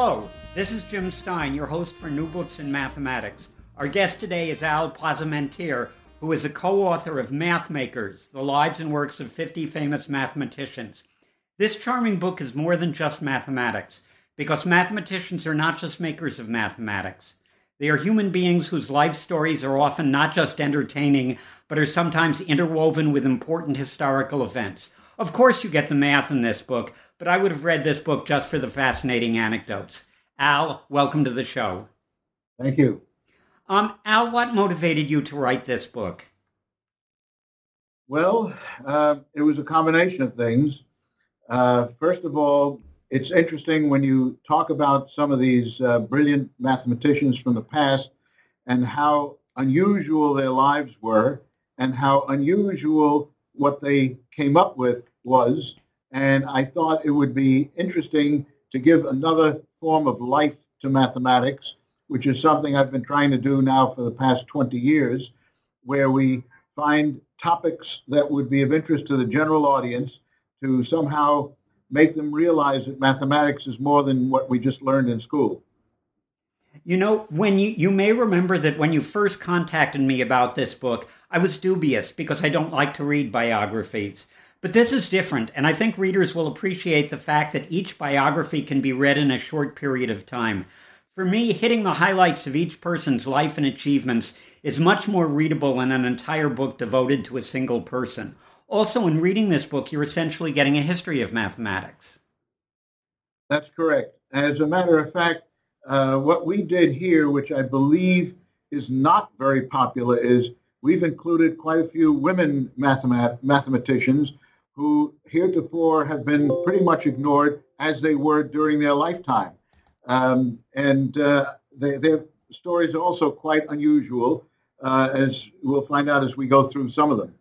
Hello, this is Jim Stein, your host for New Books in Mathematics. Our guest today is Al Posamentier, who is a co author of Math Makers The Lives and Works of 50 Famous Mathematicians. This charming book is more than just mathematics, because mathematicians are not just makers of mathematics. They are human beings whose life stories are often not just entertaining, but are sometimes interwoven with important historical events. Of course, you get the math in this book, but I would have read this book just for the fascinating anecdotes. Al, welcome to the show. Thank you. Um, Al, what motivated you to write this book? Well, uh, it was a combination of things. Uh, first of all, it's interesting when you talk about some of these uh, brilliant mathematicians from the past and how unusual their lives were and how unusual what they came up with was. And I thought it would be interesting to give another form of life to mathematics, which is something I've been trying to do now for the past 20 years, where we find topics that would be of interest to the general audience to somehow make them realize that mathematics is more than what we just learned in school. You know, when you you may remember that when you first contacted me about this book, I was dubious because I don't like to read biographies. But this is different, and I think readers will appreciate the fact that each biography can be read in a short period of time. For me, hitting the highlights of each person's life and achievements is much more readable than an entire book devoted to a single person. Also, in reading this book, you're essentially getting a history of mathematics. That's correct. As a matter of fact, uh, what we did here, which I believe is not very popular, is we've included quite a few women mathemat- mathematicians who heretofore have been pretty much ignored as they were during their lifetime. Um, and uh, they, their stories are also quite unusual, uh, as we'll find out as we go through some of them.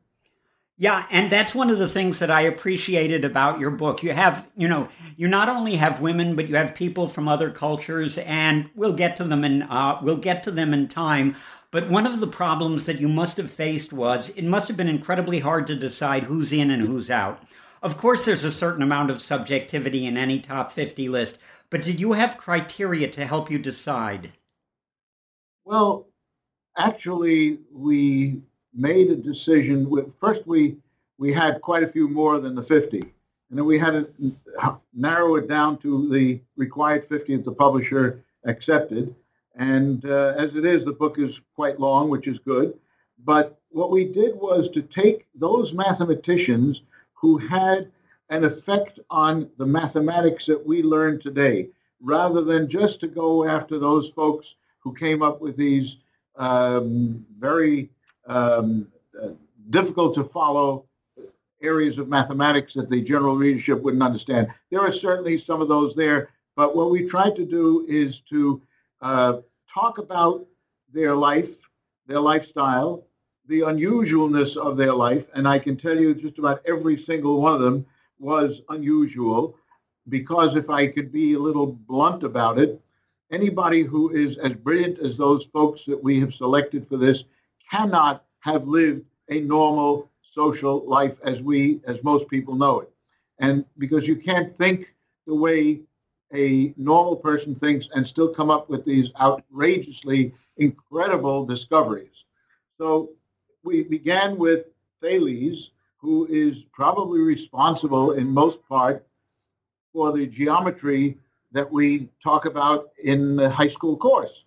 Yeah, and that's one of the things that I appreciated about your book. You have, you know, you not only have women, but you have people from other cultures, and we'll get to them in uh, we'll get to them in time. But one of the problems that you must have faced was it must have been incredibly hard to decide who's in and who's out. Of course, there's a certain amount of subjectivity in any top 50 list, but did you have criteria to help you decide? Well, actually, we made a decision. With, first, we, we had quite a few more than the 50. And then we had to narrow it down to the required 50 that the publisher accepted. And uh, as it is, the book is quite long, which is good. But what we did was to take those mathematicians who had an effect on the mathematics that we learn today, rather than just to go after those folks who came up with these um, very um, uh, difficult to follow areas of mathematics that the general readership wouldn't understand. There are certainly some of those there, but what we tried to do is to uh, talk about their life, their lifestyle, the unusualness of their life, and I can tell you just about every single one of them was unusual because if I could be a little blunt about it, anybody who is as brilliant as those folks that we have selected for this cannot have lived a normal social life as we, as most people know it. And because you can't think the way a normal person thinks and still come up with these outrageously incredible discoveries. So we began with Thales, who is probably responsible in most part for the geometry that we talk about in the high school course.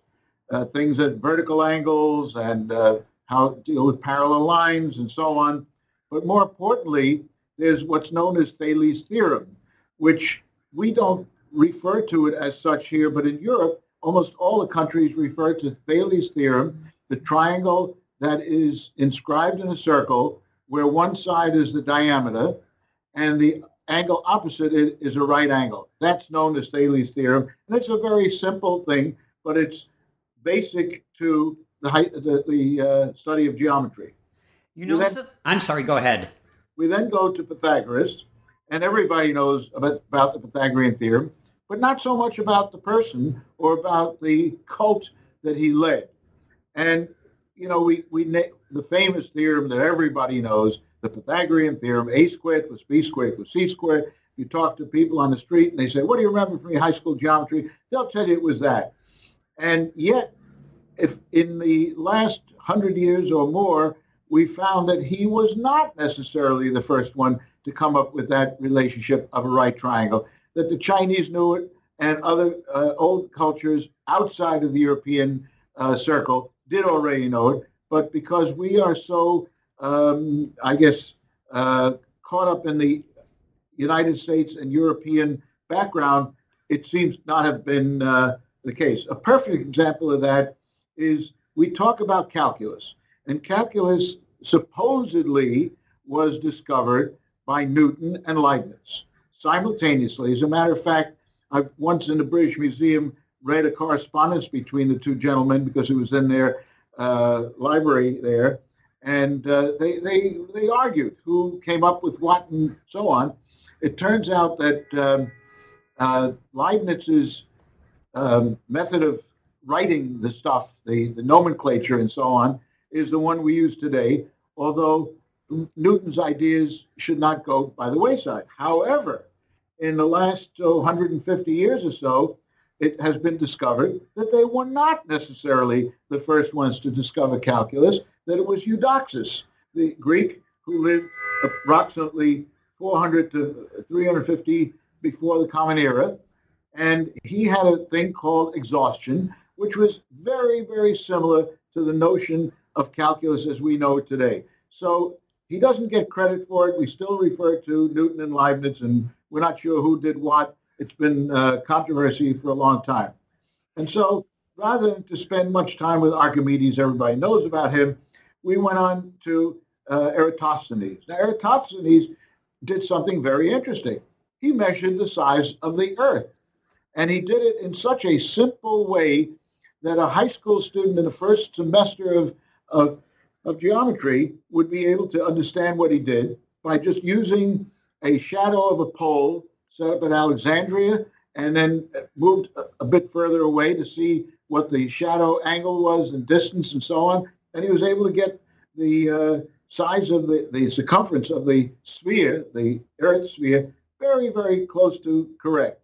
Uh, things at vertical angles and uh, how to deal with parallel lines and so on. But more importantly, there's what's known as Thales' theorem, which we don't refer to it as such here, but in Europe, almost all the countries refer to Thales' theorem, the triangle that is inscribed in a circle where one side is the diameter and the angle opposite it is a right angle. That's known as Thales theorem, and it's a very simple thing, but it's basic to the height, the, the uh, study of geometry. You know, then, I'm sorry. Go ahead. We then go to Pythagoras, and everybody knows about, about the Pythagorean theorem, but not so much about the person or about the cult that he led. And you know, we we the famous theorem that everybody knows, the Pythagorean theorem: a squared plus b squared plus c squared. You talk to people on the street and they say, "What do you remember from your high school geometry?" They'll tell you it was that. And yet, if in the last hundred years or more, we found that he was not necessarily the first one to come up with that relationship of a right triangle. That the Chinese knew it, and other uh, old cultures outside of the European uh, circle did already know it. But because we are so, um, I guess, uh, caught up in the United States and European background, it seems not have been uh, the case. A perfect example of that is we talk about calculus, and calculus supposedly was discovered by Newton and Leibniz simultaneously. As a matter of fact, I once in the British Museum read a correspondence between the two gentlemen because it was in their uh, library there, and uh, they, they, they argued who came up with what and so on. It turns out that um, uh, Leibniz's um, method of writing the stuff, the, the nomenclature and so on, is the one we use today, although Newton's ideas should not go by the wayside. However, in the last oh, 150 years or so, it has been discovered that they were not necessarily the first ones to discover calculus, that it was Eudoxus, the Greek who lived approximately 400 to 350 before the Common Era. And he had a thing called exhaustion, which was very, very similar to the notion of calculus as we know it today. So he doesn't get credit for it. We still refer to Newton and Leibniz, and we're not sure who did what. It's been uh, controversy for a long time. And so rather than to spend much time with Archimedes, everybody knows about him, we went on to uh, Eratosthenes. Now, Eratosthenes did something very interesting. He measured the size of the Earth. And he did it in such a simple way that a high school student in the first semester of, of, of geometry would be able to understand what he did by just using a shadow of a pole set up at Alexandria, and then moved a, bit further away to see what the shadow angle was and distance and so on. And he was able to get the uh, size of the, the circumference of the sphere, the Earth sphere, very, very close to correct.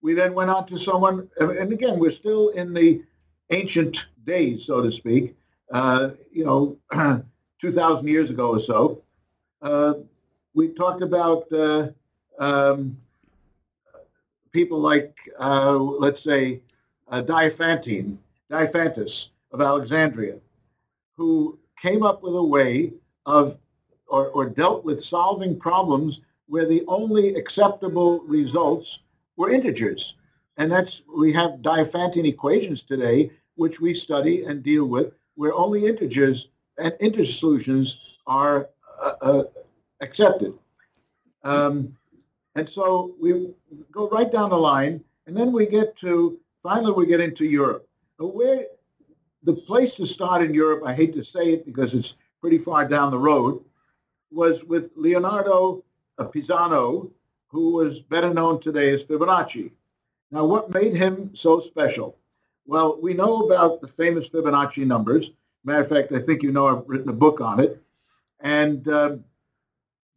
We then went on to someone, and again, we're still in the ancient days, so to speak, uh, you know, 2,000 years ago or so. Uh, we talked about uh, um, people like, uh, let's say, uh, Diophantus of Alexandria, who came up with a way of, or, or dealt with solving problems where the only acceptable results were integers. And that's, we have Diophantine equations today, which we study and deal with, where only integers and integer solutions are uh, uh, accepted. Um, and so we go right down the line, and then we get to, finally we get into Europe. Where the place to start in Europe, I hate to say it because it's pretty far down the road, was with Leonardo Pisano, who was better known today as Fibonacci. Now, what made him so special? Well, we know about the famous Fibonacci numbers. Matter of fact, I think you know I've written a book on it. And uh,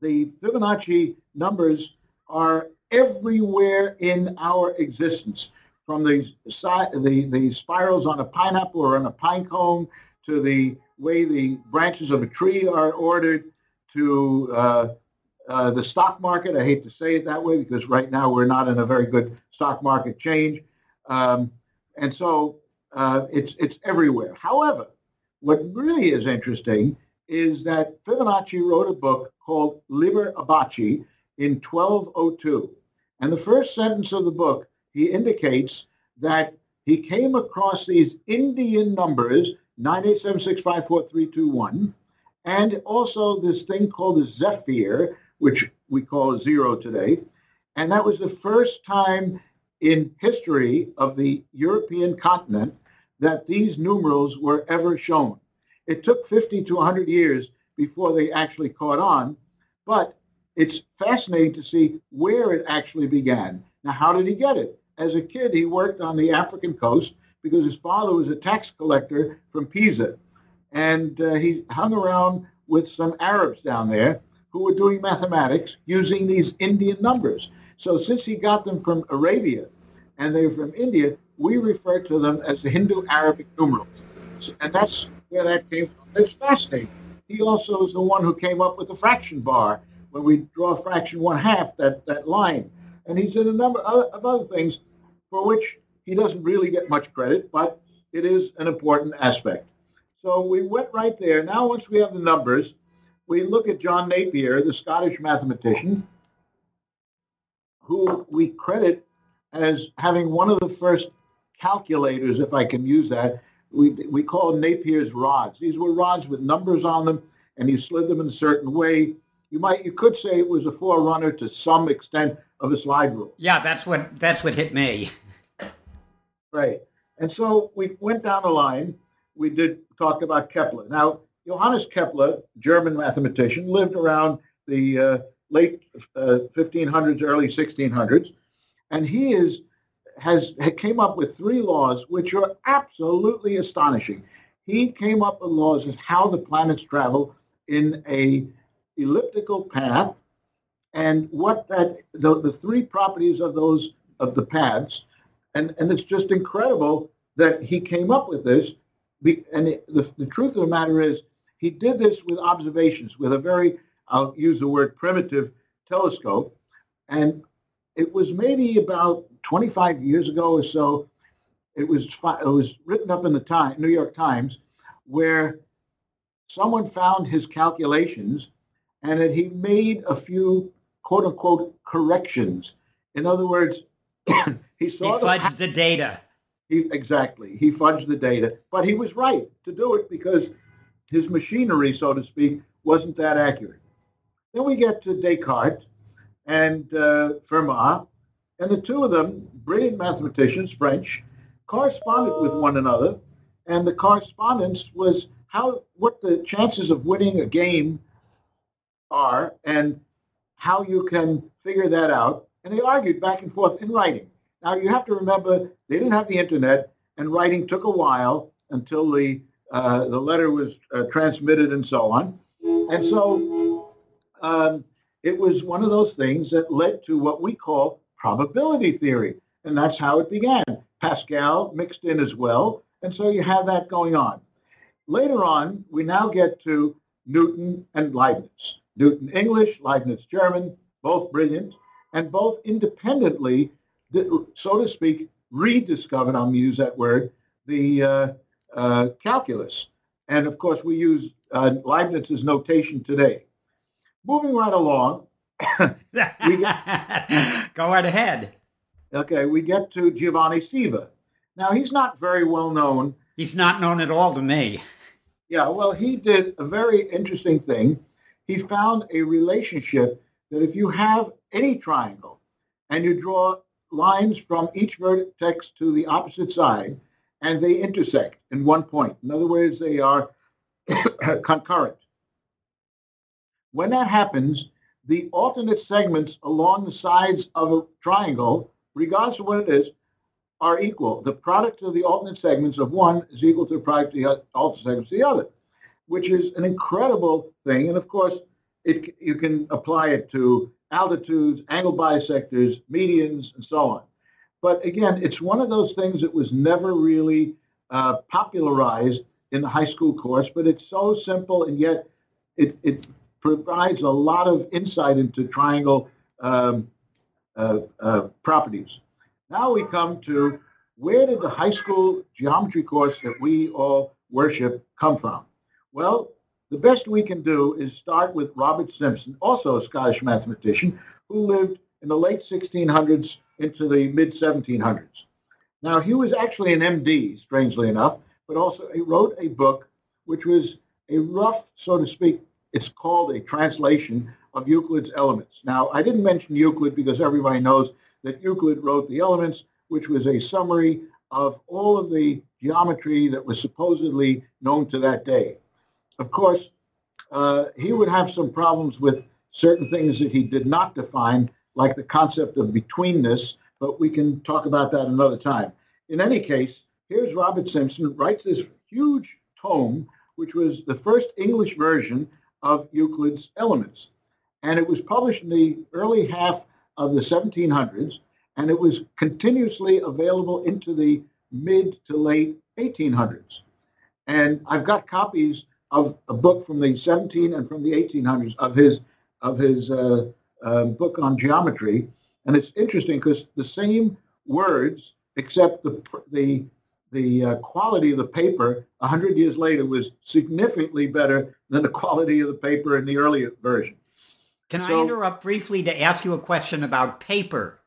the Fibonacci numbers are everywhere in our existence, from the, the, the spirals on a pineapple or on a pine cone to the way the branches of a tree are ordered to uh, uh, the stock market. I hate to say it that way because right now we're not in a very good stock market change. Um, and so uh, it's, it's everywhere. However, what really is interesting is that Fibonacci wrote a book called Liber Abaci, in 1202. And the first sentence of the book, he indicates that he came across these Indian numbers, 987654321, and also this thing called the Zephyr, which we call zero today. And that was the first time in history of the European continent that these numerals were ever shown. It took 50 to 100 years before they actually caught on, but it's fascinating to see where it actually began. Now, how did he get it? As a kid, he worked on the African coast because his father was a tax collector from Pisa. And uh, he hung around with some Arabs down there who were doing mathematics using these Indian numbers. So since he got them from Arabia and they're from India, we refer to them as the Hindu-Arabic numerals. And that's where that came from. It's fascinating. He also is the one who came up with the fraction bar when we draw a fraction one half, that, that line. And he's in a number of other things for which he doesn't really get much credit, but it is an important aspect. So we went right there. Now, once we have the numbers, we look at John Napier, the Scottish mathematician, who we credit as having one of the first calculators, if I can use that. We, we call Napier's rods. These were rods with numbers on them, and he slid them in a certain way. You might, you could say it was a forerunner to some extent of a slide rule. Yeah, that's what that's what hit me. Right. And so we went down the line. We did talk about Kepler. Now, Johannes Kepler, German mathematician, lived around the uh, late uh, 1500s, early 1600s, and he is has came up with three laws which are absolutely astonishing. He came up with laws of how the planets travel in a elliptical path and what that the, the three properties of those of the paths. And and it's just incredible that he came up with this. And the, the truth of the matter is he did this with observations with a very i'll use the word primitive telescope. And it was maybe about 25 years ago or so it was it was written up in the time, new york times where someone found his calculations and that he made a few quote unquote corrections. In other words, he saw he fudged the, the data. He, exactly. He fudged the data, but he was right to do it because his machinery, so to speak, wasn't that accurate. Then we get to Descartes and uh, Fermat, and the two of them, brilliant mathematicians, French, corresponded with one another, and the correspondence was how what the chances of winning a game are and how you can figure that out. And they argued back and forth in writing. Now you have to remember they didn't have the internet, and writing took a while until the uh, the letter was uh, transmitted and so on. And so um, it was one of those things that led to what we call probability theory, and that's how it began. Pascal mixed in as well, and so you have that going on. Later on, we now get to Newton and Leibniz. Newton English, Leibniz German, both brilliant, and both independently, so to speak, rediscovered, I'm use that word, the uh, uh, calculus. And of course, we use uh, Leibniz's notation today. Moving right along. Get, Go right ahead. Okay, we get to Giovanni Ceva. Now, he's not very well known. He's not known at all to me. Yeah, well, he did a very interesting thing he found a relationship that if you have any triangle and you draw lines from each vertex to the opposite side and they intersect in one point, in other words, they are concurrent. When that happens, the alternate segments along the sides of a triangle, regardless of what it is, are equal. The product of the alternate segments of one is equal to the product of the alternate segments of the other which is an incredible thing. And of course, it, you can apply it to altitudes, angle bisectors, medians, and so on. But again, it's one of those things that was never really uh, popularized in the high school course, but it's so simple and yet it, it provides a lot of insight into triangle um, uh, uh, properties. Now we come to where did the high school geometry course that we all worship come from? Well, the best we can do is start with Robert Simson, also a Scottish mathematician, who lived in the late 1600s into the mid 1700s. Now, he was actually an MD, strangely enough, but also he wrote a book which was a rough, so to speak, it's called a translation of Euclid's Elements. Now, I didn't mention Euclid because everybody knows that Euclid wrote the Elements, which was a summary of all of the geometry that was supposedly known to that day. Of course, uh, he would have some problems with certain things that he did not define, like the concept of betweenness, but we can talk about that another time. In any case, here's Robert Simson writes this huge tome, which was the first English version of Euclid's Elements. And it was published in the early half of the 1700s, and it was continuously available into the mid to late 1800s. And I've got copies of a book from the 17 and from the 1800s of his of his uh, uh, book on geometry, and it's interesting because the same words, except the the the uh, quality of the paper 100 years later was significantly better than the quality of the paper in the earlier version. Can so, I interrupt briefly to ask you a question about paper?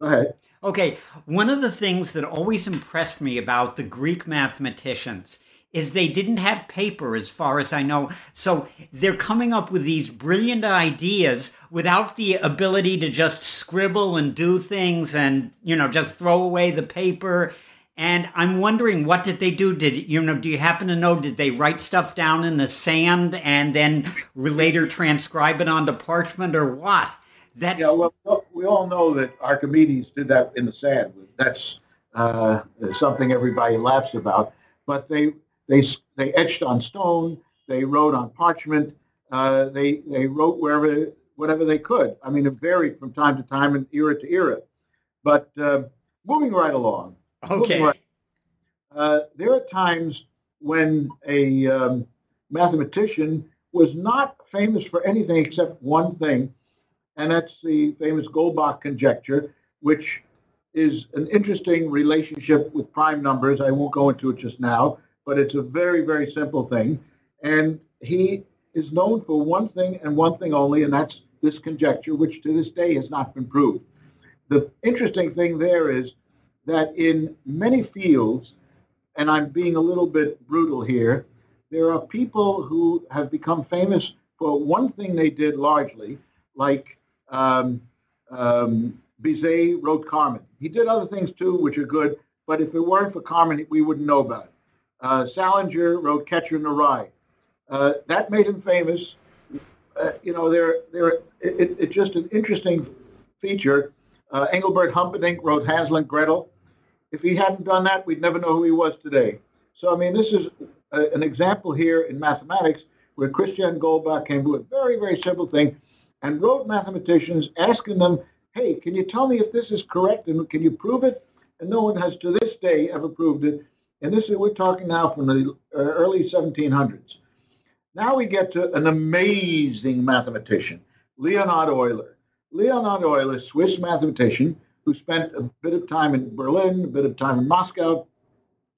Go ahead. Okay, one of the things that always impressed me about the Greek mathematicians is they didn't have paper as far as I know. So they're coming up with these brilliant ideas without the ability to just scribble and do things and, you know, just throw away the paper. And I'm wondering, what did they do? Did you know? Do you happen to know? Did they write stuff down in the sand and then later transcribe it onto parchment, or what? That's yeah. Well, we all know that Archimedes did that in the sand. That's uh, something everybody laughs about. But they they, they etched on stone. They wrote on parchment. Uh, they, they wrote wherever, whatever they could. I mean, it varied from time to time and era to era. But uh, moving right along. Okay. Uh, there are times when a um, mathematician was not famous for anything except one thing, and that's the famous Goldbach conjecture, which is an interesting relationship with prime numbers. I won't go into it just now, but it's a very, very simple thing. And he is known for one thing and one thing only, and that's this conjecture, which to this day has not been proved. The interesting thing there is that in many fields, and I'm being a little bit brutal here, there are people who have become famous for one thing they did largely, like um, um, Bizet wrote Carmen. He did other things too, which are good, but if it weren't for Carmen, we wouldn't know about it. Uh, Salinger wrote Catcher in the Rye. Uh, that made him famous. Uh, you know, they're, they're, it, it's just an interesting feature. Uh, Engelbert Humperdinck wrote Hansel and Gretel. If he hadn't done that, we'd never know who he was today. So, I mean, this is a, an example here in mathematics where Christian Goldbach came to a very, very simple thing and wrote mathematicians asking them, hey, can you tell me if this is correct and can you prove it? And no one has to this day ever proved it and this is we're talking now from the uh, early 1700s. Now we get to an amazing mathematician, Leonhard Euler. Leonhard Euler, Swiss mathematician, who spent a bit of time in Berlin, a bit of time in Moscow,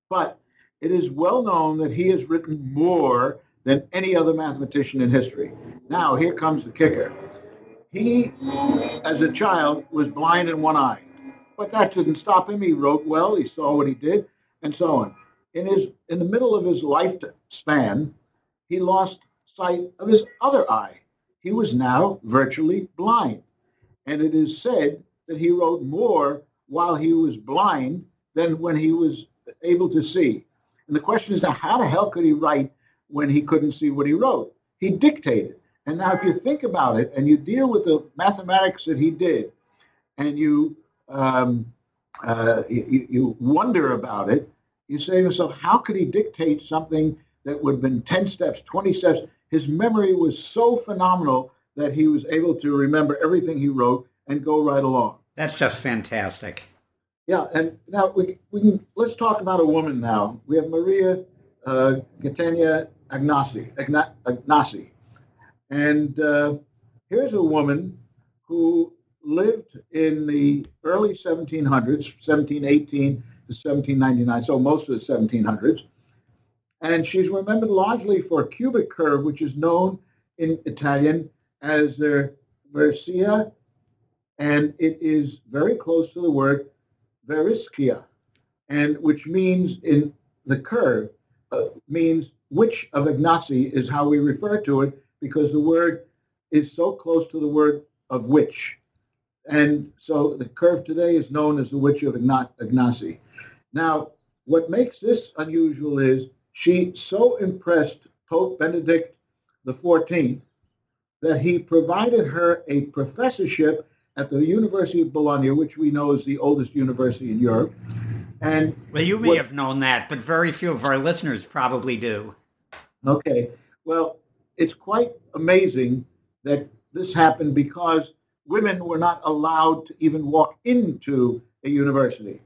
but it is well known that he has written more than any other mathematician in history. Now, here comes the kicker. He, as a child, was blind in one eye. But that didn't stop him. He wrote well. He saw what he did and so on. In his in the middle of his lifespan, he lost sight of his other eye. He was now virtually blind. And it is said that he wrote more while he was blind than when he was able to see. And the question is now, how the hell could he write when he couldn't see what he wrote? He dictated. And now if you think about it and you deal with the mathematics that he did and you um, uh, you, you, wonder about it, you say to yourself, how could he dictate something that would have been 10 steps, 20 steps? His memory was so phenomenal that he was able to remember everything he wrote and go right along. That's just fantastic. Yeah, and now we, we can, let's talk about a woman now. We have Maria uh, Gaetana Agnesi, Agnesi. And uh, here's a woman who lived in the early 1700s, 1718 to 1799, so most of the 1700s. And she's remembered largely for a cubic curve, which is known in Italian as the Versia, and it is very close to the word veriskia, and which means in the curve, uh, means which of Agnesi is how we refer to it, because the word is so close to the word of which. And so the curve today is known as the Witch of Agnesi. Now, what makes this unusual is she so impressed Pope Benedict XIV that he provided her a professorship at the University of Bologna, which we know is the oldest university in Europe. And well, you may what, have known that, but very few of our listeners probably do. Okay. Well, it's quite amazing that this happened because women were not allowed to even walk into a university.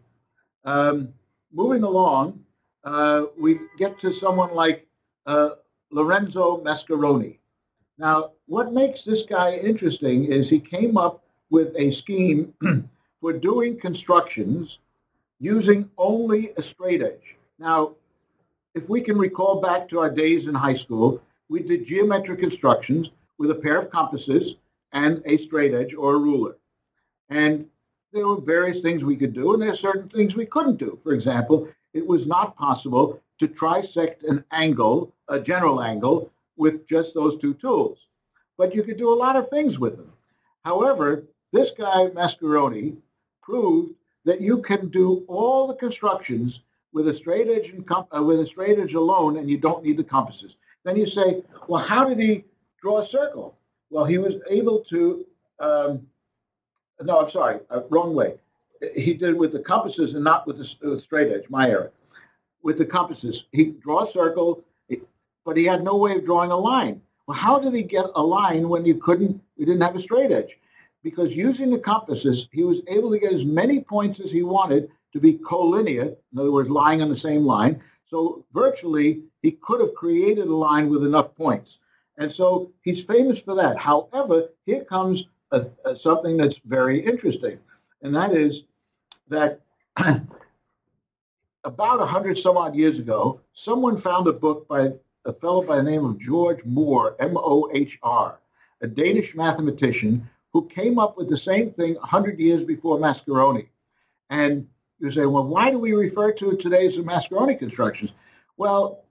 Um, moving along, uh, we get to someone like uh, Lorenzo Mascheroni. Now, what makes this guy interesting is he came up with a scheme for doing constructions using only a straight edge. Now, if we can recall back to our days in high school, we did geometric constructions with a pair of compasses and a straight edge or a ruler. And there were various things we could do, and there are certain things we couldn't do. For example, it was not possible to trisect an angle, a general angle, with just those two tools. But you could do a lot of things with them. However, this guy, Mascheroni, proved that you can do all the constructions with a straight edge and comp- uh, with a straight edge alone, and you don't need the compasses. Then you say, well, how did he draw a circle? Well, he was able to. Um, no, I'm sorry, uh, wrong way. He did with the compasses and not with the uh, straight edge. My error. With the compasses, he draw a circle, but he had no way of drawing a line. Well, how did he get a line when you couldn't? We didn't have a straight edge because using the compasses, he was able to get as many points as he wanted to be collinear, in other words, lying on the same line. So virtually, he could have created a line with enough points. And so he's famous for that. However, here comes a, a, something that's very interesting, and that is that about 100 some odd years ago, someone found a book by a fellow by the name of George Mohr, M-O-H-R, a Danish mathematician who came up with the same thing 100 years before Mascheroni. And you say, well, why do we refer to today as the Mascheroni constructions? Well,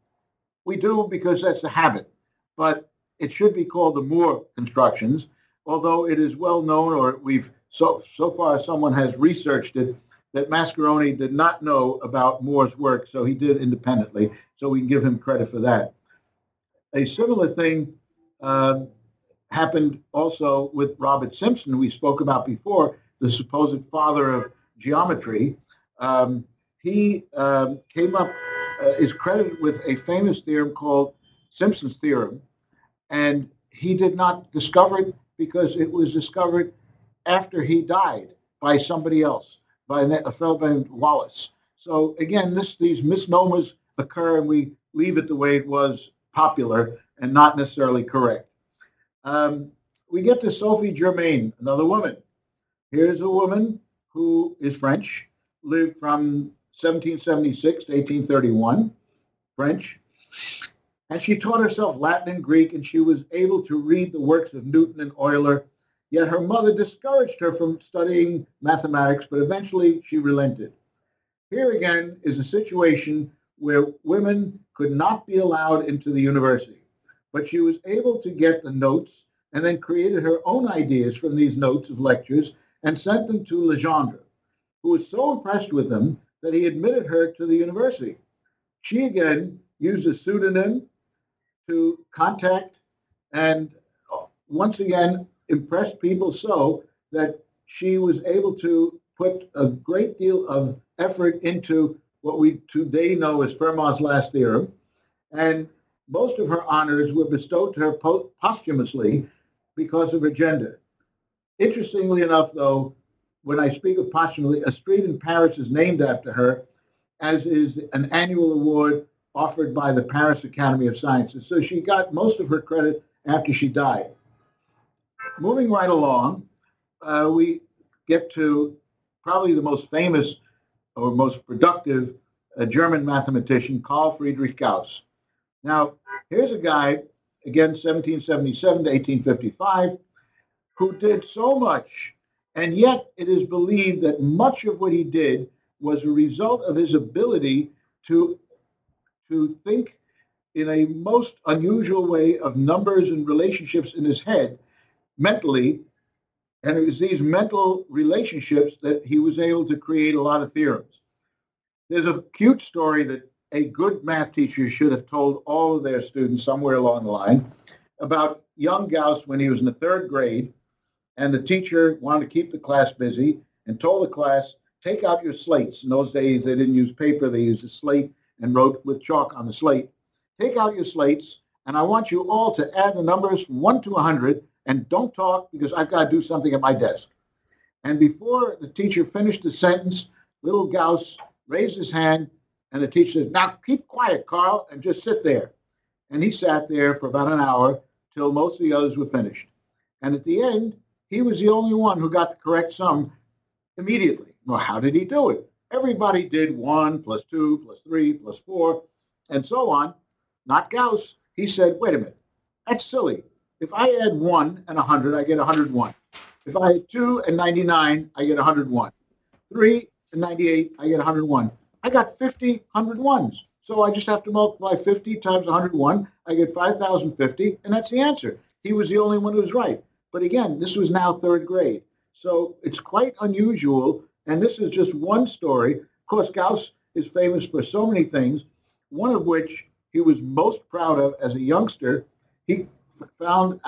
we do because that's the habit, but it should be called the Mohr constructions, although it is well known, or we've so so far someone has researched it that Mascheroni did not know about Mohr's work, so he did independently. So we can give him credit for that. A similar thing uh, happened also with Robert Simson, we spoke about before, the supposed father of geometry. Um, he um, came up, uh, is credited with a famous theorem called Simson's theorem, and he did not discover it because it was discovered after he died by somebody else, by a fellow named Wallace. So again, this, these misnomers occur, and we leave it the way it was popular and not necessarily correct. Um, we get to Sophie Germain, another woman. Here's a woman who is French, lived from 1776 to 1831, French. And she taught herself Latin and Greek, and she was able to read the works of Newton and Euler. Yet her mother discouraged her from studying mathematics, but eventually she relented. Here again is a situation where women could not be allowed into the university but she was able to get the notes and then created her own ideas from these notes of lectures and sent them to Legendre, who was so impressed with them that he admitted her to the university. She again used a pseudonym to contact and uh, once again impressed people so that she was able to put a great deal of effort into what we today know as Fermat's last theorem. And most of her honors were bestowed to her po- posthumously because of her gender. Interestingly enough, though, when I speak of posthumously, a street in Paris is named after her, as is an annual award offered by the Paris Academy of Sciences. So she got most of her credit after she died. Moving right along, uh, we get to probably the most famous or most productive uh, German mathematician, Carl Friedrich Gauss. Now, here's a guy, again, 1777 to 1855, who did so much, and yet it is believed that much of what he did was a result of his ability to, to think in a most unusual way of numbers and relationships in his head. mentally, and it was these mental relationships that he was able to create a lot of theorems. There's a cute story that a good math teacher should have told all of their students somewhere along the line about young Gauss when he was in the third grade, and the teacher wanted to keep the class busy and told the class, take out your slates. In those days, they didn't use paper. They used a slate and wrote with chalk on the slate. Take out your slates, and I want you all to add the numbers from 1 to 100, and don't talk because I've got to do something at my desk. And before the teacher finished the sentence, little Gauss raised his hand, and the teacher said, now keep quiet, Carl, and just sit there. And he sat there for about an hour till most of the others were finished. And at the end, he was the only one who got the correct sum immediately. Well, how did he do it? Everybody did 1 plus 2 plus 3 plus 4 and so on. Not Gauss. He said, wait a minute, that's silly. If I add 1 and a 100, I get 101. If I add 2 and 99, I get 101. 3 and 98, I get 101. I got 50 101s. So I just have to multiply 50 times 101. I get 5,050, and that's the answer. He was the only one who was right. But again, this was now third grade. So it's quite unusual. And this is just one story. Of course, Gauss is famous for so many things, one of which he was most proud of as a youngster. He found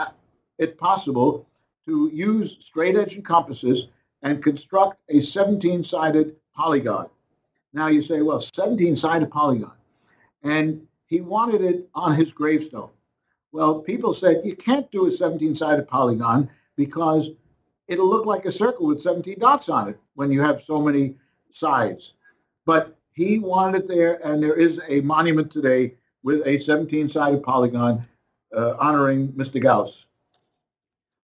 it possible to use straight edge and compasses and construct a 17-sided polygon. Now you say, well, 17-sided polygon. And he wanted it on his gravestone. Well, people said, you can't do a 17-sided polygon because it'll look like a circle with 17 dots on it when you have so many sides. But he wanted it there, and there is a monument today with a 17-sided polygon uh, honoring Mr. Gauss.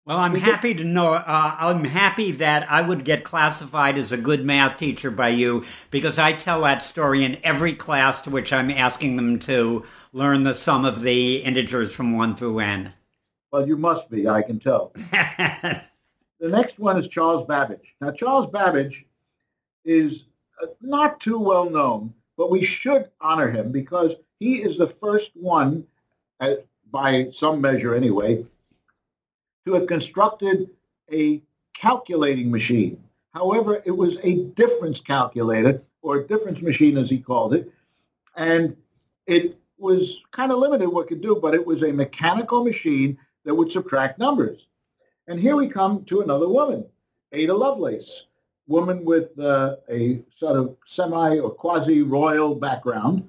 Well, I'm happy to know. Uh, I'm happy that I would get classified as a good math teacher by you because I tell that story in every class to which I'm asking them to learn the sum of the integers from 1 through n. Well, you must be, I can tell. the next one is Charles Babbage. Now, Charles Babbage is uh, not too well known, but we should honor him because he is the first one, uh, by some measure anyway, to have constructed a calculating machine. However, it was a difference calculator, or a difference machine as he called it, and it was kind of limited what it could do, but it was a mechanical machine that would subtract numbers. And here we come to another woman, Ada Lovelace, woman with uh, a sort of semi or quasi-royal background.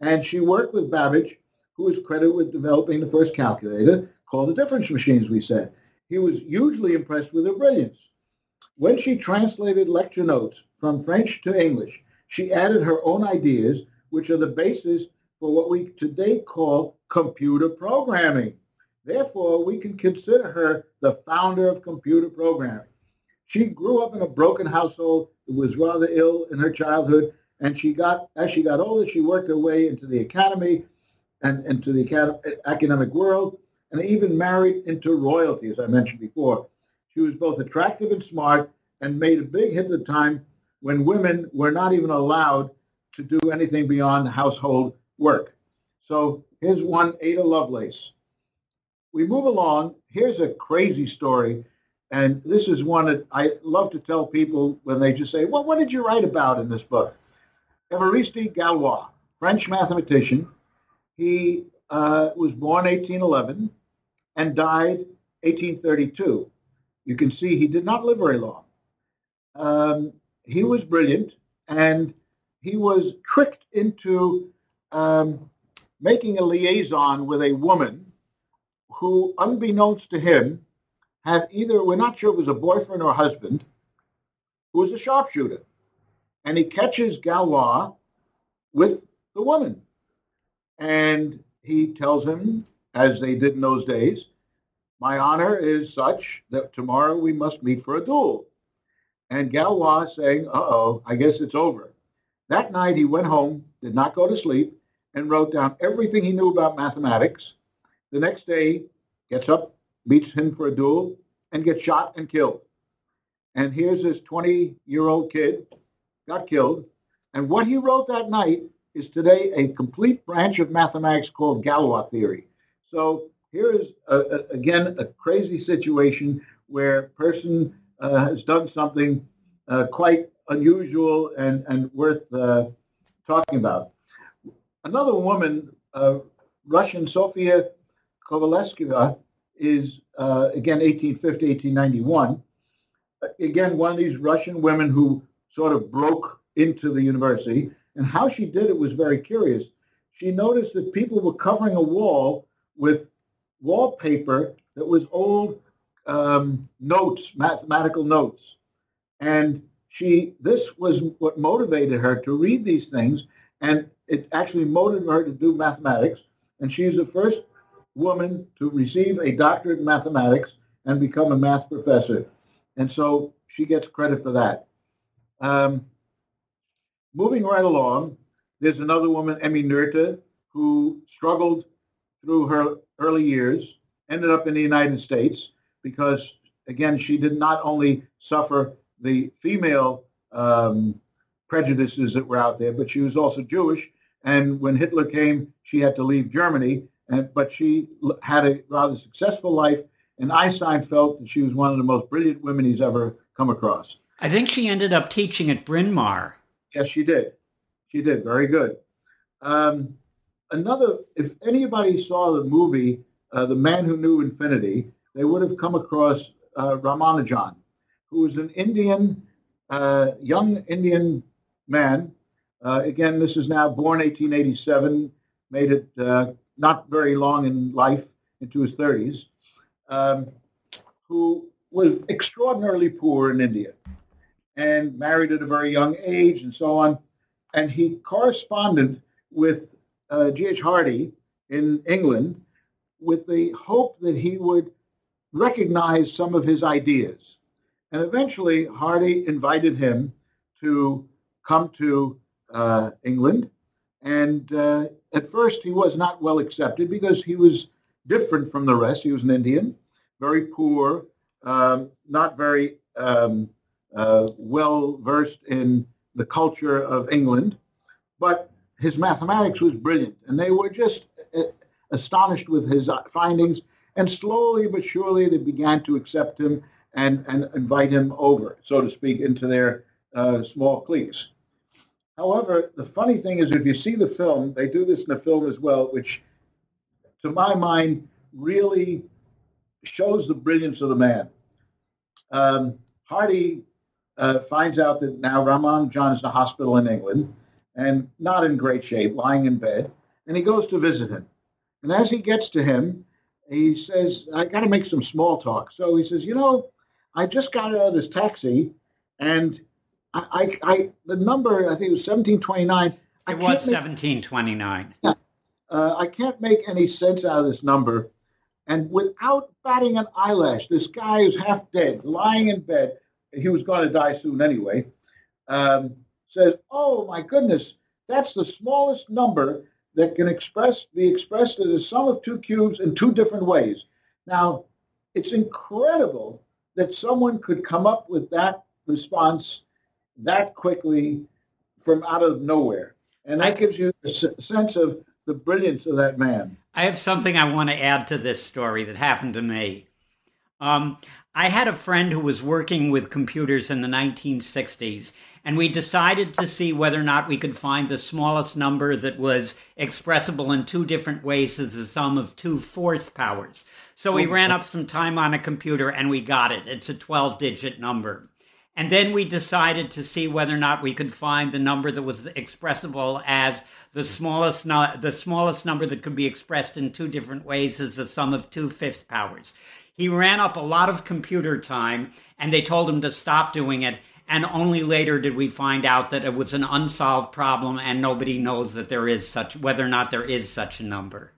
And she worked with Babbage, who was credited with developing the first calculator, called the difference machines, we said. He was hugely impressed with her brilliance. When she translated lecture notes from French to English, she added her own ideas, which are the basis for what we today call computer programming. Therefore, we can consider her the founder of computer programming. She grew up in a broken household, was rather ill in her childhood, and she got, as she got older, she worked her way into the academy and into the academic world and even married into royalty, as I mentioned before. She was both attractive and smart and made a big hit at the time when women were not even allowed to do anything beyond household work. So here's one, Ada Lovelace. We move along. Here's a crazy story. And this is one that I love to tell people when they just say, well, what did you write about in this book? Évariste Galois, French mathematician. He uh, was born 1811 and died 1832. You can see he did not live very long. Um, he was brilliant, and he was tricked into um, making a liaison with a woman who, unbeknownst to him, had either, we're not sure if it was a boyfriend or husband, who was a sharpshooter. And he catches Galois with the woman. And he tells him, as they did in those days, my honor is such that tomorrow we must meet for a duel. And Galois saying, uh-oh, I guess it's over. That night he went home, did not go to sleep, and wrote down everything he knew about mathematics. The next day, gets up, meets him for a duel, and gets shot and killed. And here's this 20-year-old kid, got killed. And what he wrote that night is today a complete branch of mathematics called Galois theory. So here is a, a, again a crazy situation where a person uh, has done something uh, quite unusual and, and worth uh, talking about. Another woman, uh, Russian Sofia Kovalevskaya, is uh, again 1850, 1891. Again, one of these Russian women who sort of broke into the university. And how she did it was very curious. She noticed that people were covering a wall with wallpaper that was old um, notes, mathematical notes. And she, this was what motivated her to read these things. And it actually motivated her to do mathematics. And she is the first woman to receive a doctorate in mathematics and become a math professor. And so she gets credit for that. Um, moving right along, there's another woman, Emmy Noether, who struggled through her early years, ended up in the United States because, again, she did not only suffer the female um, prejudices that were out there, but she was also Jewish. And when Hitler came, she had to leave Germany, and, but she had a rather successful life. And Einstein felt that she was one of the most brilliant women he's ever come across. I think she ended up teaching at Bryn Mawr. Yes, she did. She did. Very good. Um, another, if anybody saw the movie uh, The Man Who Knew Infinity, they would have come across uh, Ramanujan, who was an Indian, uh, young Indian man. Uh, again, this is now born 1887, made it uh, not very long in life, into his 30s, um, who was extraordinarily poor in India and married at a very young age and so on. And he corresponded with G.H. Hardy in England with the hope that he would recognize some of his ideas. And eventually, Hardy invited him to come to uh, England. And uh, at first, he was not well accepted because he was different from the rest. He was an Indian, very poor, um, not very um, uh, well versed in the culture of England. But his mathematics was brilliant, and they were just uh, astonished with his uh, findings. And slowly but surely, they began to accept him and, and invite him over, so to speak, into their uh, small cliques. However, the funny thing is, if you see the film, they do this in the film as well, which, to my mind, really shows the brilliance of the man. Um, Hardy uh, finds out that now Ramanujan is in a hospital in England and not in great shape, lying in bed, and he goes to visit him. And as he gets to him, he says, I got to make some small talk. So he says, you know, I just got out of this taxi and I, I, I the number, I think it was 1729. It was 1729. Yeah, uh, I can't make any sense out of this number. And without batting an eyelash, this guy is half dead, lying in bed. He was going to die soon anyway. Um, says, "Oh my goodness, that's the smallest number that can express be expressed as a sum of two cubes in two different ways." Now, it's incredible that someone could come up with that response that quickly from out of nowhere, and that gives you a sense of the brilliance of that man. I have something I want to add to this story that happened to me. Um, I had a friend who was working with computers in the 1960s, and we decided to see whether or not we could find the smallest number that was expressible in two different ways as the sum of two fourth powers. So we ran up some time on a computer and we got it. It's a 12 digit number. And then we decided to see whether or not we could find the number that was expressible as the smallest no- the smallest number that could be expressed in two different ways as the sum of two fifth powers. He ran up a lot of computer time and they told him to stop doing it and only later did we find out that it was an unsolved problem and nobody knows that there is such whether or not there is such a number.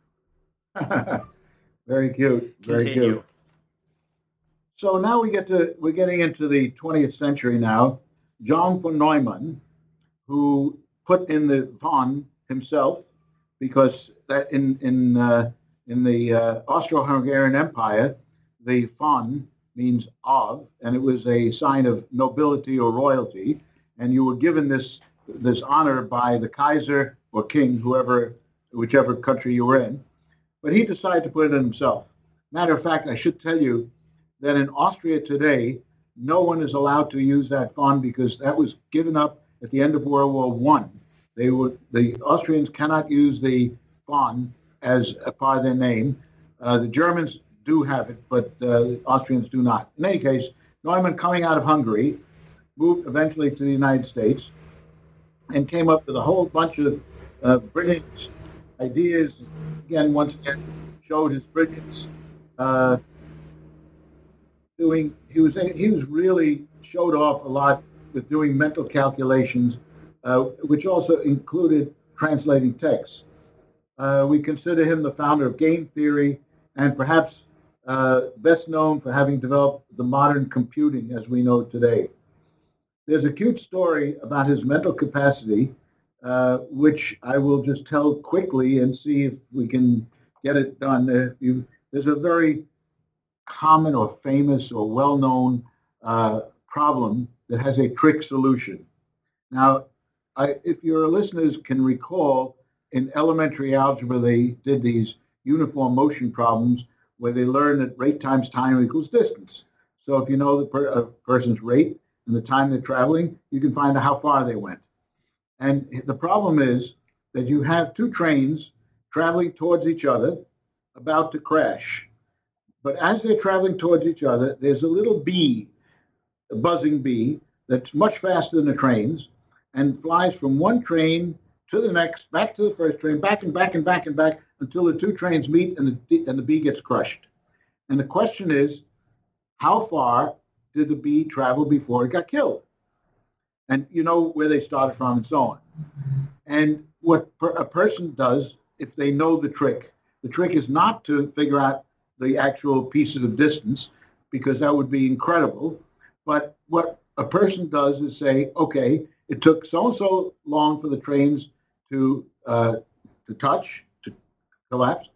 Very cute very Continue. cute. So now we get to we're getting into the 20th century now. John von neumann who put in the von himself because that in in uh, in the uh, austro-hungarian empire the von means of, and it was a sign of nobility or royalty. And you were given this this honor by the Kaiser or king, whoever, whichever country you were in. But he decided to put it in himself. matter of fact, I should tell you that in Austria today, no one is allowed to use that von because that was given up at the end of World War One. They would the Austrians cannot use the von as a part of their name. Uh, the Germans do have it, but uh, Austrians do not. In any case, Neumann coming out of Hungary moved eventually to the United States and came up with a whole bunch of uh, brilliant ideas. Again, once again, showed his brilliance. Uh, doing, he was he was really showed off a lot with doing mental calculations, uh, which also included translating texts. Uh, we consider him the founder of game theory and perhaps uh, best known for having developed the modern computing as we know today. There's a cute story about his mental capacity, uh, which I will just tell quickly and see if we can get it done. You, there's a very common or famous or well-known uh, problem that has a trick solution. Now, I, if your listeners can recall, in elementary algebra, they did these uniform motion problems where they learn that rate times time equals distance. So if you know the per, person's rate and the time they're traveling, you can find out how far they went. And the problem is that you have two trains traveling towards each other about to crash. But as they're traveling towards each other, there's a little bee, a buzzing bee, that's much faster than the trains and flies from one train to the next, back to the first train, back and back and back and back until the two trains meet and the, and the bee gets crushed. And the question is, how far did the bee travel before it got killed? And you know where they started from and so on. And what per, a person does if they know the trick, the trick is not to figure out the actual pieces of distance because that would be incredible. But what a person does is say, okay, it took so and so long for the trains to uh, to touch, to collapse,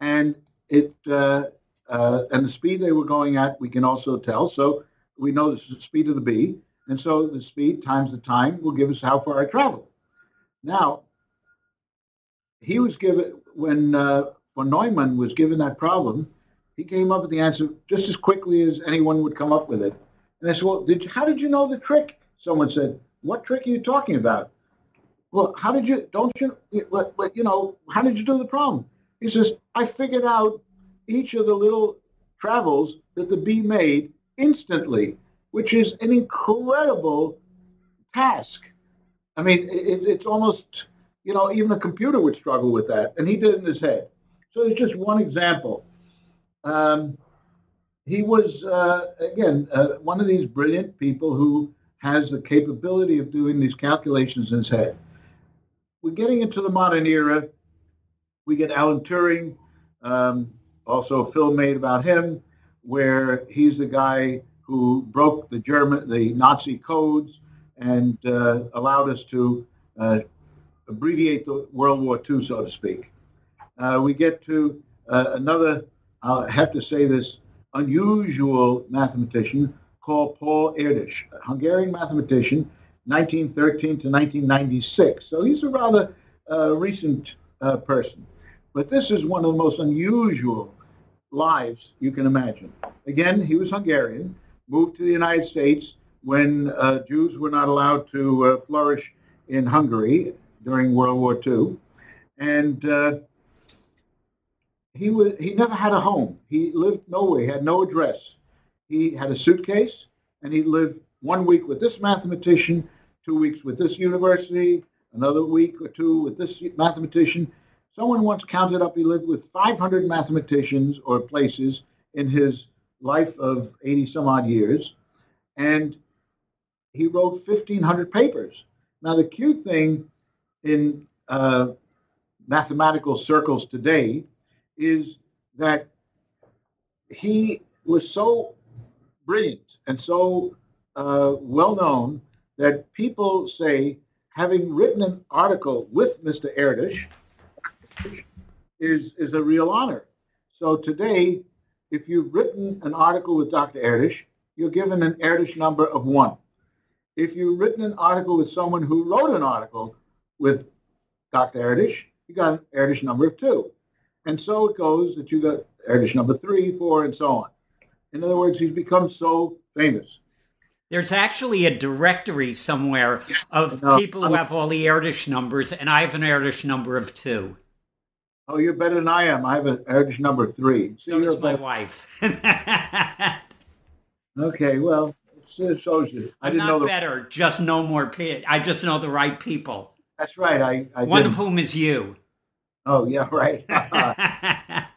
and it uh, uh, and the speed they were going at we can also tell. So we know the speed of the bee, and so the speed times the time will give us how far it traveled. Now, he was given when uh, von Neumann was given that problem, he came up with the answer just as quickly as anyone would come up with it. And I said, well, did you, how did you know the trick? Someone said, what trick are you talking about? Well, how did you, don't you, you know, how did you do the problem? He says, I figured out each of the little travels that the bee made instantly, which is an incredible task. I mean, it, it's almost, you know, even a computer would struggle with that. And he did it in his head. So it's just one example. Um, he was, uh, again, uh, one of these brilliant people who has the capability of doing these calculations in his head. We're getting into the modern era. We get Alan Turing, um, also a film made about him, where he's the guy who broke the German, the Nazi codes and uh, allowed us to uh, abbreviate the World War II, so to speak. Uh, we get to uh, another, I have to say this, unusual mathematician called Paul Erdős, a Hungarian mathematician, 1913 to 1996. So he's a rather uh, recent uh, person. But this is one of the most unusual lives you can imagine. Again, he was Hungarian, moved to the United States when uh, Jews were not allowed to uh, flourish in Hungary during World War II. And uh, he was he never had a home. He lived nowhere. He had no address. He had a suitcase, and he lived one week with this mathematician, two weeks with this university, another week or two with this mathematician. Someone once counted up he lived with 500 mathematicians or places in his life of 80 some odd years, and he wrote 1,500 papers. Now the cute thing in uh, mathematical circles today is that he was so brilliant and so uh, well known that people say having written an article with Mr. Erdős is, is a real honor. So today, if you've written an article with Dr. Erdős, you're given an Erdős number of one. If you've written an article with someone who wrote an article with Dr. Erdős, you got an Erdős number of two. And so it goes that you got Erdős number three, four, and so on. In other words, he's become so famous. There's actually a directory somewhere of no, people who I'm, have all the Erdős numbers, and I have an Erdős number of two. Oh, you're better than I am. I have an Erdős number three. So does my wife. okay, well, it shows you. I I'm didn't know the... better. Just know more. Pe- I just know the right people. That's right. I, I one didn't. of whom is you. Oh yeah, right.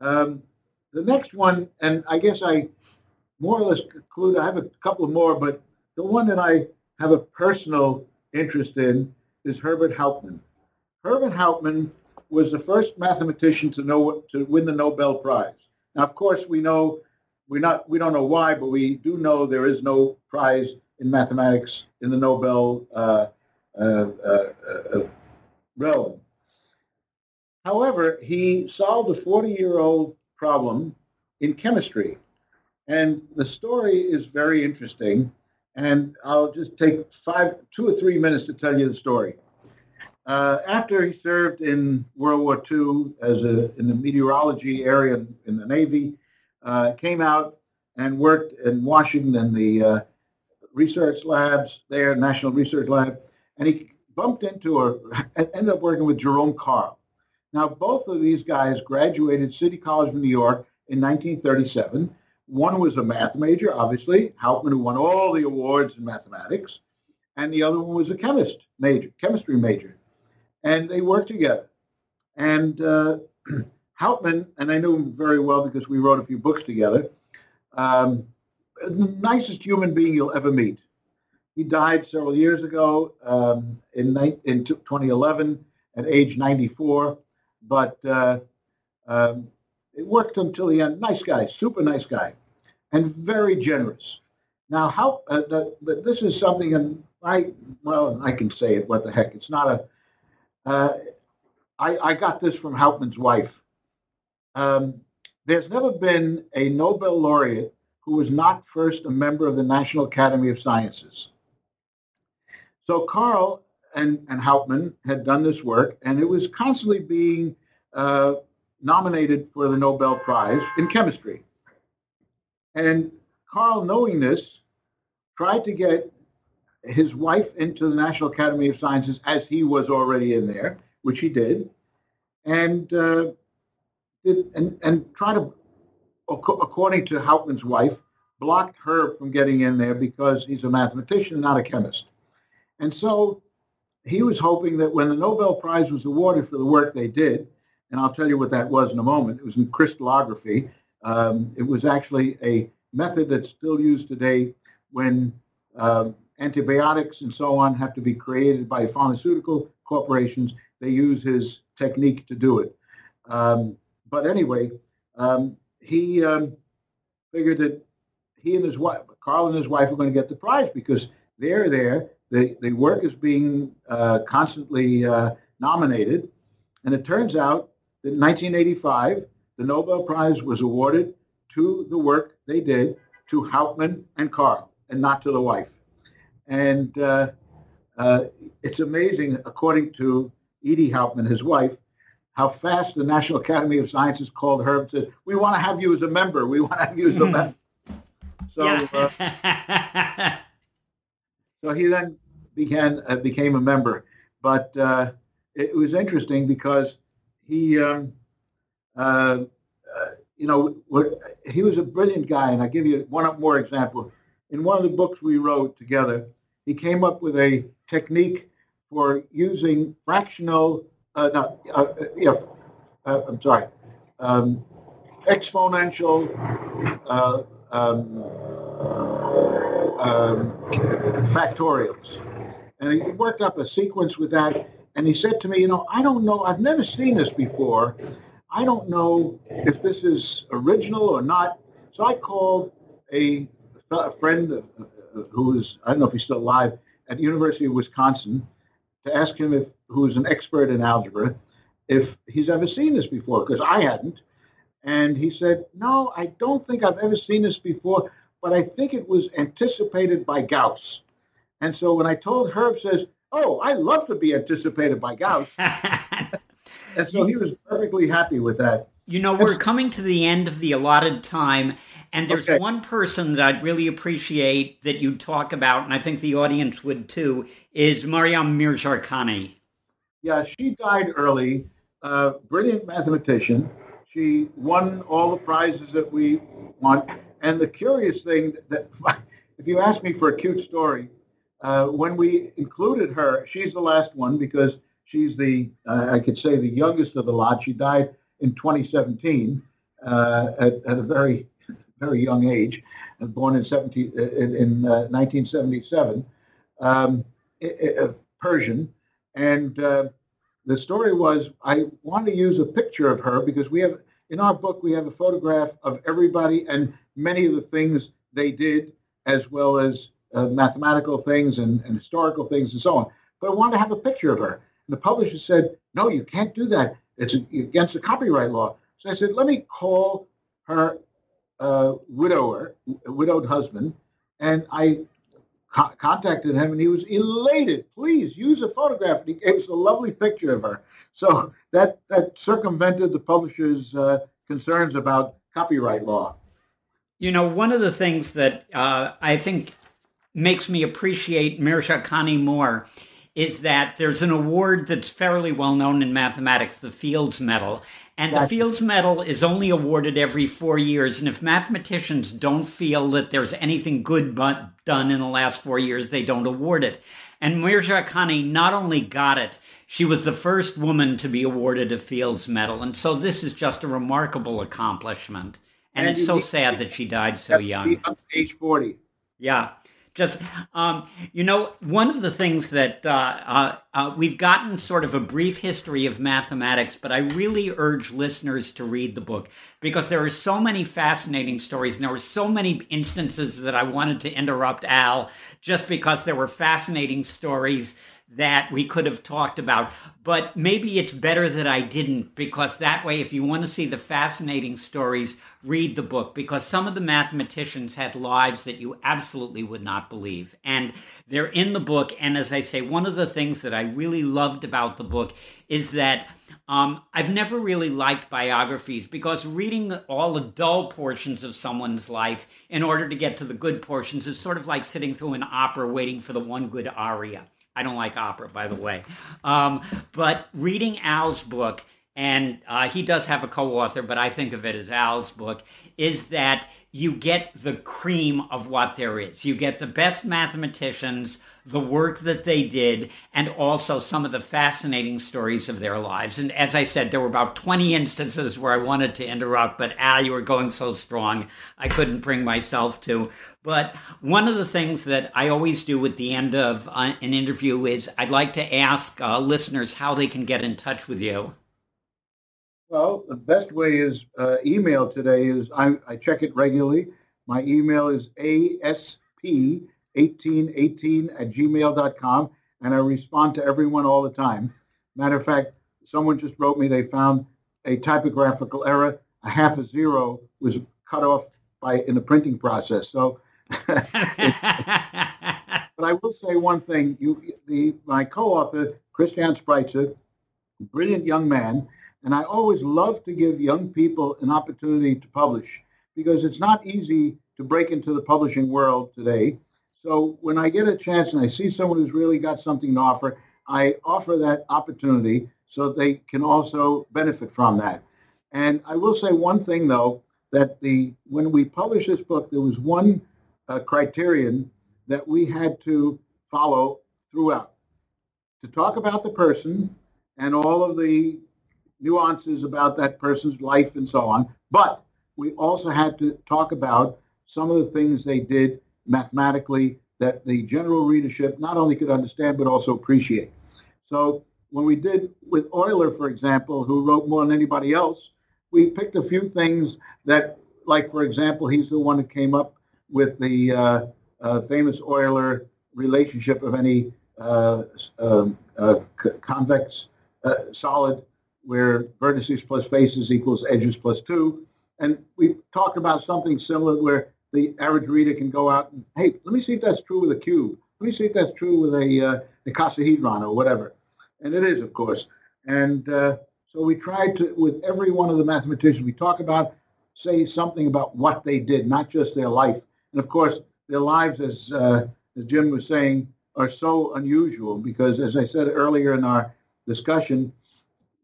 um, the next one, and I guess I more or less conclude. I have a couple more, but the one that I have a personal interest in is Herbert Hauptman. Herbert Hauptman was the first mathematician to know to win the Nobel Prize. Now, of course, we know we not we don't know why, but we do know there is no prize in mathematics in the Nobel uh, uh, uh, uh realm. However, he solved a 40-year-old problem in chemistry, and the story is very interesting. And I'll just take five, two or three minutes to tell you the story. Uh, after he served in World War II as a, in the meteorology area in, the Navy, uh, came out and worked in Washington in the uh, research labs there, National Research Lab, and he bumped into or ended up working with Jerome Karle. Now, both of these guys graduated City College of New York in 1937. One was a math major, obviously, Hauptman, who won all the awards in mathematics, and the other one was a chemist major, chemistry major and they worked together. And uh, Hauptman, and I knew him very well because we wrote a few books together, um, the nicest human being you'll ever meet. He died several years ago um, in, in 2011 at age 94, but uh, um, it worked until the end. Nice guy, super nice guy, and very generous. Now, how uh, the, this is something, and I well, I can say it. What the heck? It's not a uh, I, I, got this from Hauptman's wife. Um, there's never been a Nobel laureate who was not first a member of the National Academy of Sciences. So Karle and, and Hauptman had done this work, and it was constantly being uh, nominated for the Nobel Prize in chemistry. And Karle, knowing this, tried to get his wife into the National Academy of Sciences as he was already in there, which he did, and uh, did, and and try to, according to Hauptman's wife, blocked her from getting in there because he's a mathematician, not a chemist, and so he was hoping that when the Nobel Prize was awarded for the work they did, and I'll tell you what that was in a moment. It was in crystallography. Um, it was actually a method that's still used today when um, antibiotics and so on have to be created by pharmaceutical corporations. They use his technique to do it. Um, but anyway, um, he um, figured that he and his wife, Karle and his wife, were going to get the prize because they're there. The, the work is being uh, constantly uh, nominated. And it turns out that in 1985, the Nobel Prize was awarded to the work they did to Hauptman and Karle and not to the wife. And uh, uh, it's amazing, according to Edie Hauptman, his wife, how fast the National Academy of Sciences called her and said, we want to have you as a member. We want to have you as a hmm. member. So, uh, so he then began uh, became a member. But uh, it was interesting because he, um, uh, you know, he was a brilliant guy. And I'll give you one more example in one of the books we wrote together, he came up with a technique for using fractional, uh, not, uh, uh yeah, uh, I'm sorry, um, exponential uh, um, um, factorials. And he worked up a sequence with that. And he said to me, you know, I don't know, I've never seen this before. I don't know if this is original or not. So I called a a friend who is, I don't know if he's still alive, at the University of Wisconsin to ask him if, who is an expert in algebra, if he's ever seen this before, because I hadn't. And he said, no, I don't think I've ever seen this before, but I think it was anticipated by Gauss. And so when I told Herb says, oh, I love to be anticipated by Gauss. and so he was perfectly happy with that. You know, we're coming to the end of the allotted time, and there's okay. one person that I'd really appreciate that you talk about, and I think the audience would too, is Maryam Mirzakhani. Yeah, she died early. Uh, brilliant mathematician. She won all the prizes that we want. And the curious thing that, if you ask me for a cute story, uh, when we included her, she's the last one because she's the, uh, I could say, the youngest of the lot. She died in 2017 uh, at, at, a very, very young age, born in, 17, in, in 1977, uh, um, Persian. And uh, the story was I want to use a picture of her because we have in our book we have a photograph of everybody and many of the things they did as well as uh, mathematical things and, and, historical things and so on. But I wanted to have a picture of her. The publisher said, no, you can't do that. It's against the copyright law. So I said, let me call her uh, widower, widowed husband, and I co- contacted him, and he was elated. Please use a photograph. And he gave us a lovely picture of her. So that that circumvented the publisher's uh, concerns about copyright law. You know, one of the things that uh, I think makes me appreciate Mirzakhani more is that there's an award that's fairly well known in mathematics, the Fields Medal. And the Fields Medal is only awarded every four years. And if mathematicians don't feel that there's anything good but done in the last four years, they don't award it. And Mirzakhani not only got it, she was the first woman to be awarded a Fields Medal. And so this is just a remarkable accomplishment. And, and it's so sad that she died so young. Age 40. Yeah just um, you know one of the things that uh, uh, uh, we've gotten sort of a brief history of mathematics but i really urge listeners to read the book because there are so many fascinating stories and there were so many instances that i wanted to interrupt al just because there were fascinating stories that we could have talked about. But maybe it's better that I didn't because that way, if you want to see the fascinating stories, read the book because some of the mathematicians had lives that you absolutely would not believe. And they're in the book. And as I say, one of the things that I really loved about the book is that. Um, I've never really liked biographies because reading all the dull portions of someone's life in order to get to the good portions is sort of like sitting through an opera waiting for the one good aria. I don't like opera, by the way. Um, but reading Al's book, and uh, he does have a co author, but I think of it as Al's book, is that you get the cream of what there is. You get the best mathematicians, the work that they did, and also some of the fascinating stories of their lives. And as I said, there were about 20 instances where I wanted to interrupt, but Al, you were going so strong, I couldn't bring myself to. But one of the things that I always do at the end of uh, an interview is I'd like to ask uh, listeners how they can get in touch with you. Well, the best way is uh, email today is I, I, check it regularly. My email is asp1818 at gmail.com, and I respond to everyone all the time. Matter of fact, someone just wrote me they found a typographical error. A half a zero was cut off by in the printing process. So, but I will say one thing: you, the my co-author Christian Spreitzer, brilliant young man and I always love to give young people an opportunity to publish because it's not easy to break into the publishing world today. So when I get a chance and I see someone who's really got something to offer, I offer that opportunity so they can also benefit from that. And I will say one thing though, that the when we published this book, there was one uh, criterion that we had to follow throughout. To talk about the person and all of the nuances about that person's life and so on. But we also had to talk about some of the things they did mathematically that the general readership not only could understand but also appreciate. So when we did with Euler, for example, who wrote more than anybody else, we picked a few things that, like for example, he's the one who came up with the uh, uh, famous Euler relationship of any uh, um, uh convex uh, solid where vertices plus faces equals edges plus two. And we talked about something similar where the average reader can go out and, hey, let me see if that's true with a cube. Let me see if that's true with a, uh, icosahedron or whatever. And it is, of course. And uh, So we tried to, with every one of the mathematicians, we talk about, say something about what they did, not just their life. And of course, their lives, as, uh, as Jim was saying, are so unusual because, as I said earlier in our discussion,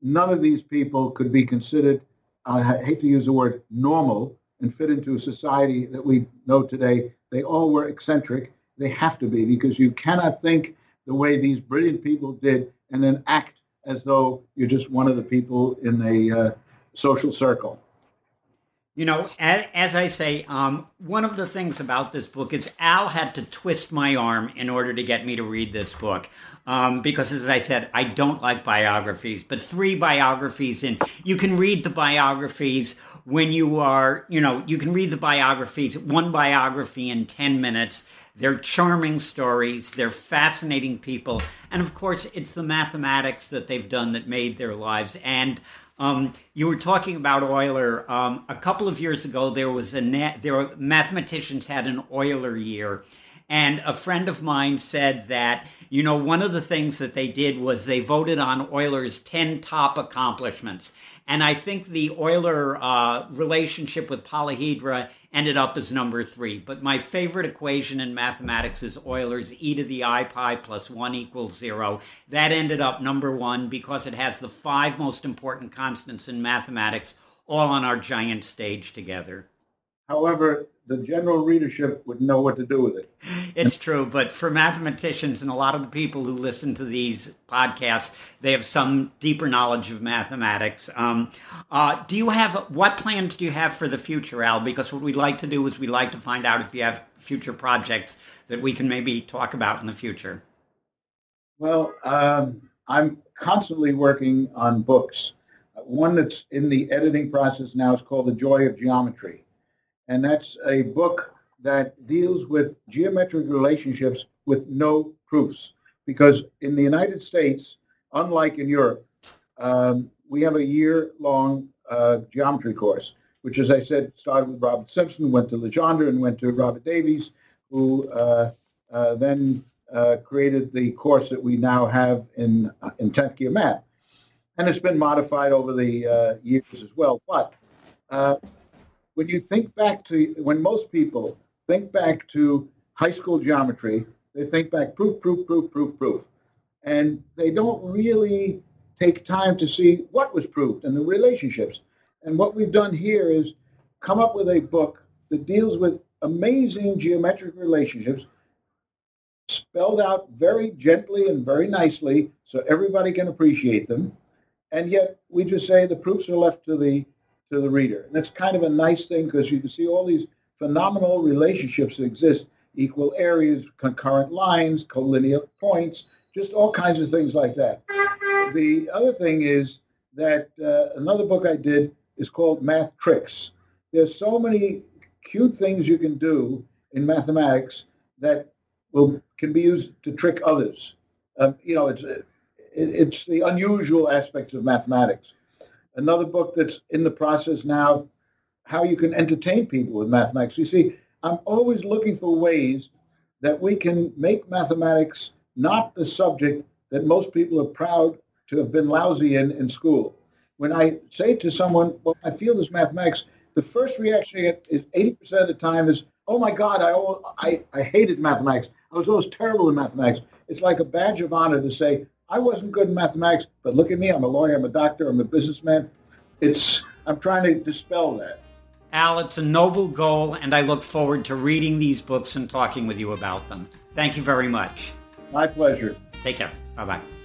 none of these people could be considered, I hate to use the word normal, and fit into a society that we know today. They all were eccentric. They have to be because you cannot think the way these brilliant people did and then act as though you're just one of the people in a uh, social circle. You know, as, I say, um, one of the things about this book is Al had to twist my arm in order to get me to read this book. Um, because, as I said, I don't like biographies, but three biographies and you can read the biographies when you are, you know, you can read the biographies, one biography in 10 minutes. They're charming stories, they're fascinating people. And of course, it's the mathematics that they've done that made their lives. And um, you were talking about Euler. Um, a couple of years ago, there was a net, there were mathematicians had an Euler year, and a friend of mine said that you know one of the things that they did was they voted on Euler's ten top accomplishments, and I think the Euler uh, relationship with polyhedra ended up as number three. But my favorite equation in mathematics is Euler's e to the i pi plus 1 equals 0. That ended up number one because it has the five most important constants in mathematics all on our giant stage together. However, the general readership would know what to do with it. It's true, but for mathematicians and a lot of the people who listen to these podcasts, they have some deeper knowledge of mathematics. Um, uh, do you have what plans do you have for the future, Al? Because what we'd like to do is we'd like to find out if you have future projects that we can maybe talk about in the future. Well, um, I'm constantly working on books. One that's in the editing process now is called The Joy of Geometry and that's a book that deals with geometric relationships with no proofs. Because in the United States, unlike in Europe, um, we have a year-long uh, geometry course, which, as I said, started with Robert Simson, went to Legendre, and went to Robert Davies, who uh, uh, then uh, created the course that we now have in uh, in 10th gear math. And it's been modified over the uh, years as well. But when you think back to when most people think back to high school geometry, they think back proof, proof, proof, proof, proof. And they don't really take time to see what was proved and the relationships. And what we've done here is come up with a book that deals with amazing geometric relationships spelled out very gently and very nicely so everybody can appreciate them. And yet we just say the proofs are left to the to the reader. And that's kind of a nice thing because you can see all these phenomenal relationships that exist, equal areas, concurrent lines, collinear points, just all kinds of things like that. The other thing is that uh, another book I did is called Math Tricks. There's so many cute things you can do in mathematics that will can be used to trick others. Um, you know, it's it, it's the unusual aspects of mathematics. Another book that's in the process now, how you can entertain people with mathematics. You see, I'm always looking for ways that we can make mathematics not the subject that most people are proud to have been lousy in in school. When I say to someone, well, I feel this mathematics, the first reaction I get is 80% of the time is, oh my God, I, I, I hated mathematics. I was always terrible in mathematics. It's like a badge of honor to say, I wasn't good in mathematics, but look at me. I'm a lawyer. I'm a doctor. I'm a businessman. It's I'm trying to dispel that. Al, it's a noble goal, and I look forward to reading these books and talking with you about them. Thank you very much. My pleasure. Take care. Bye bye.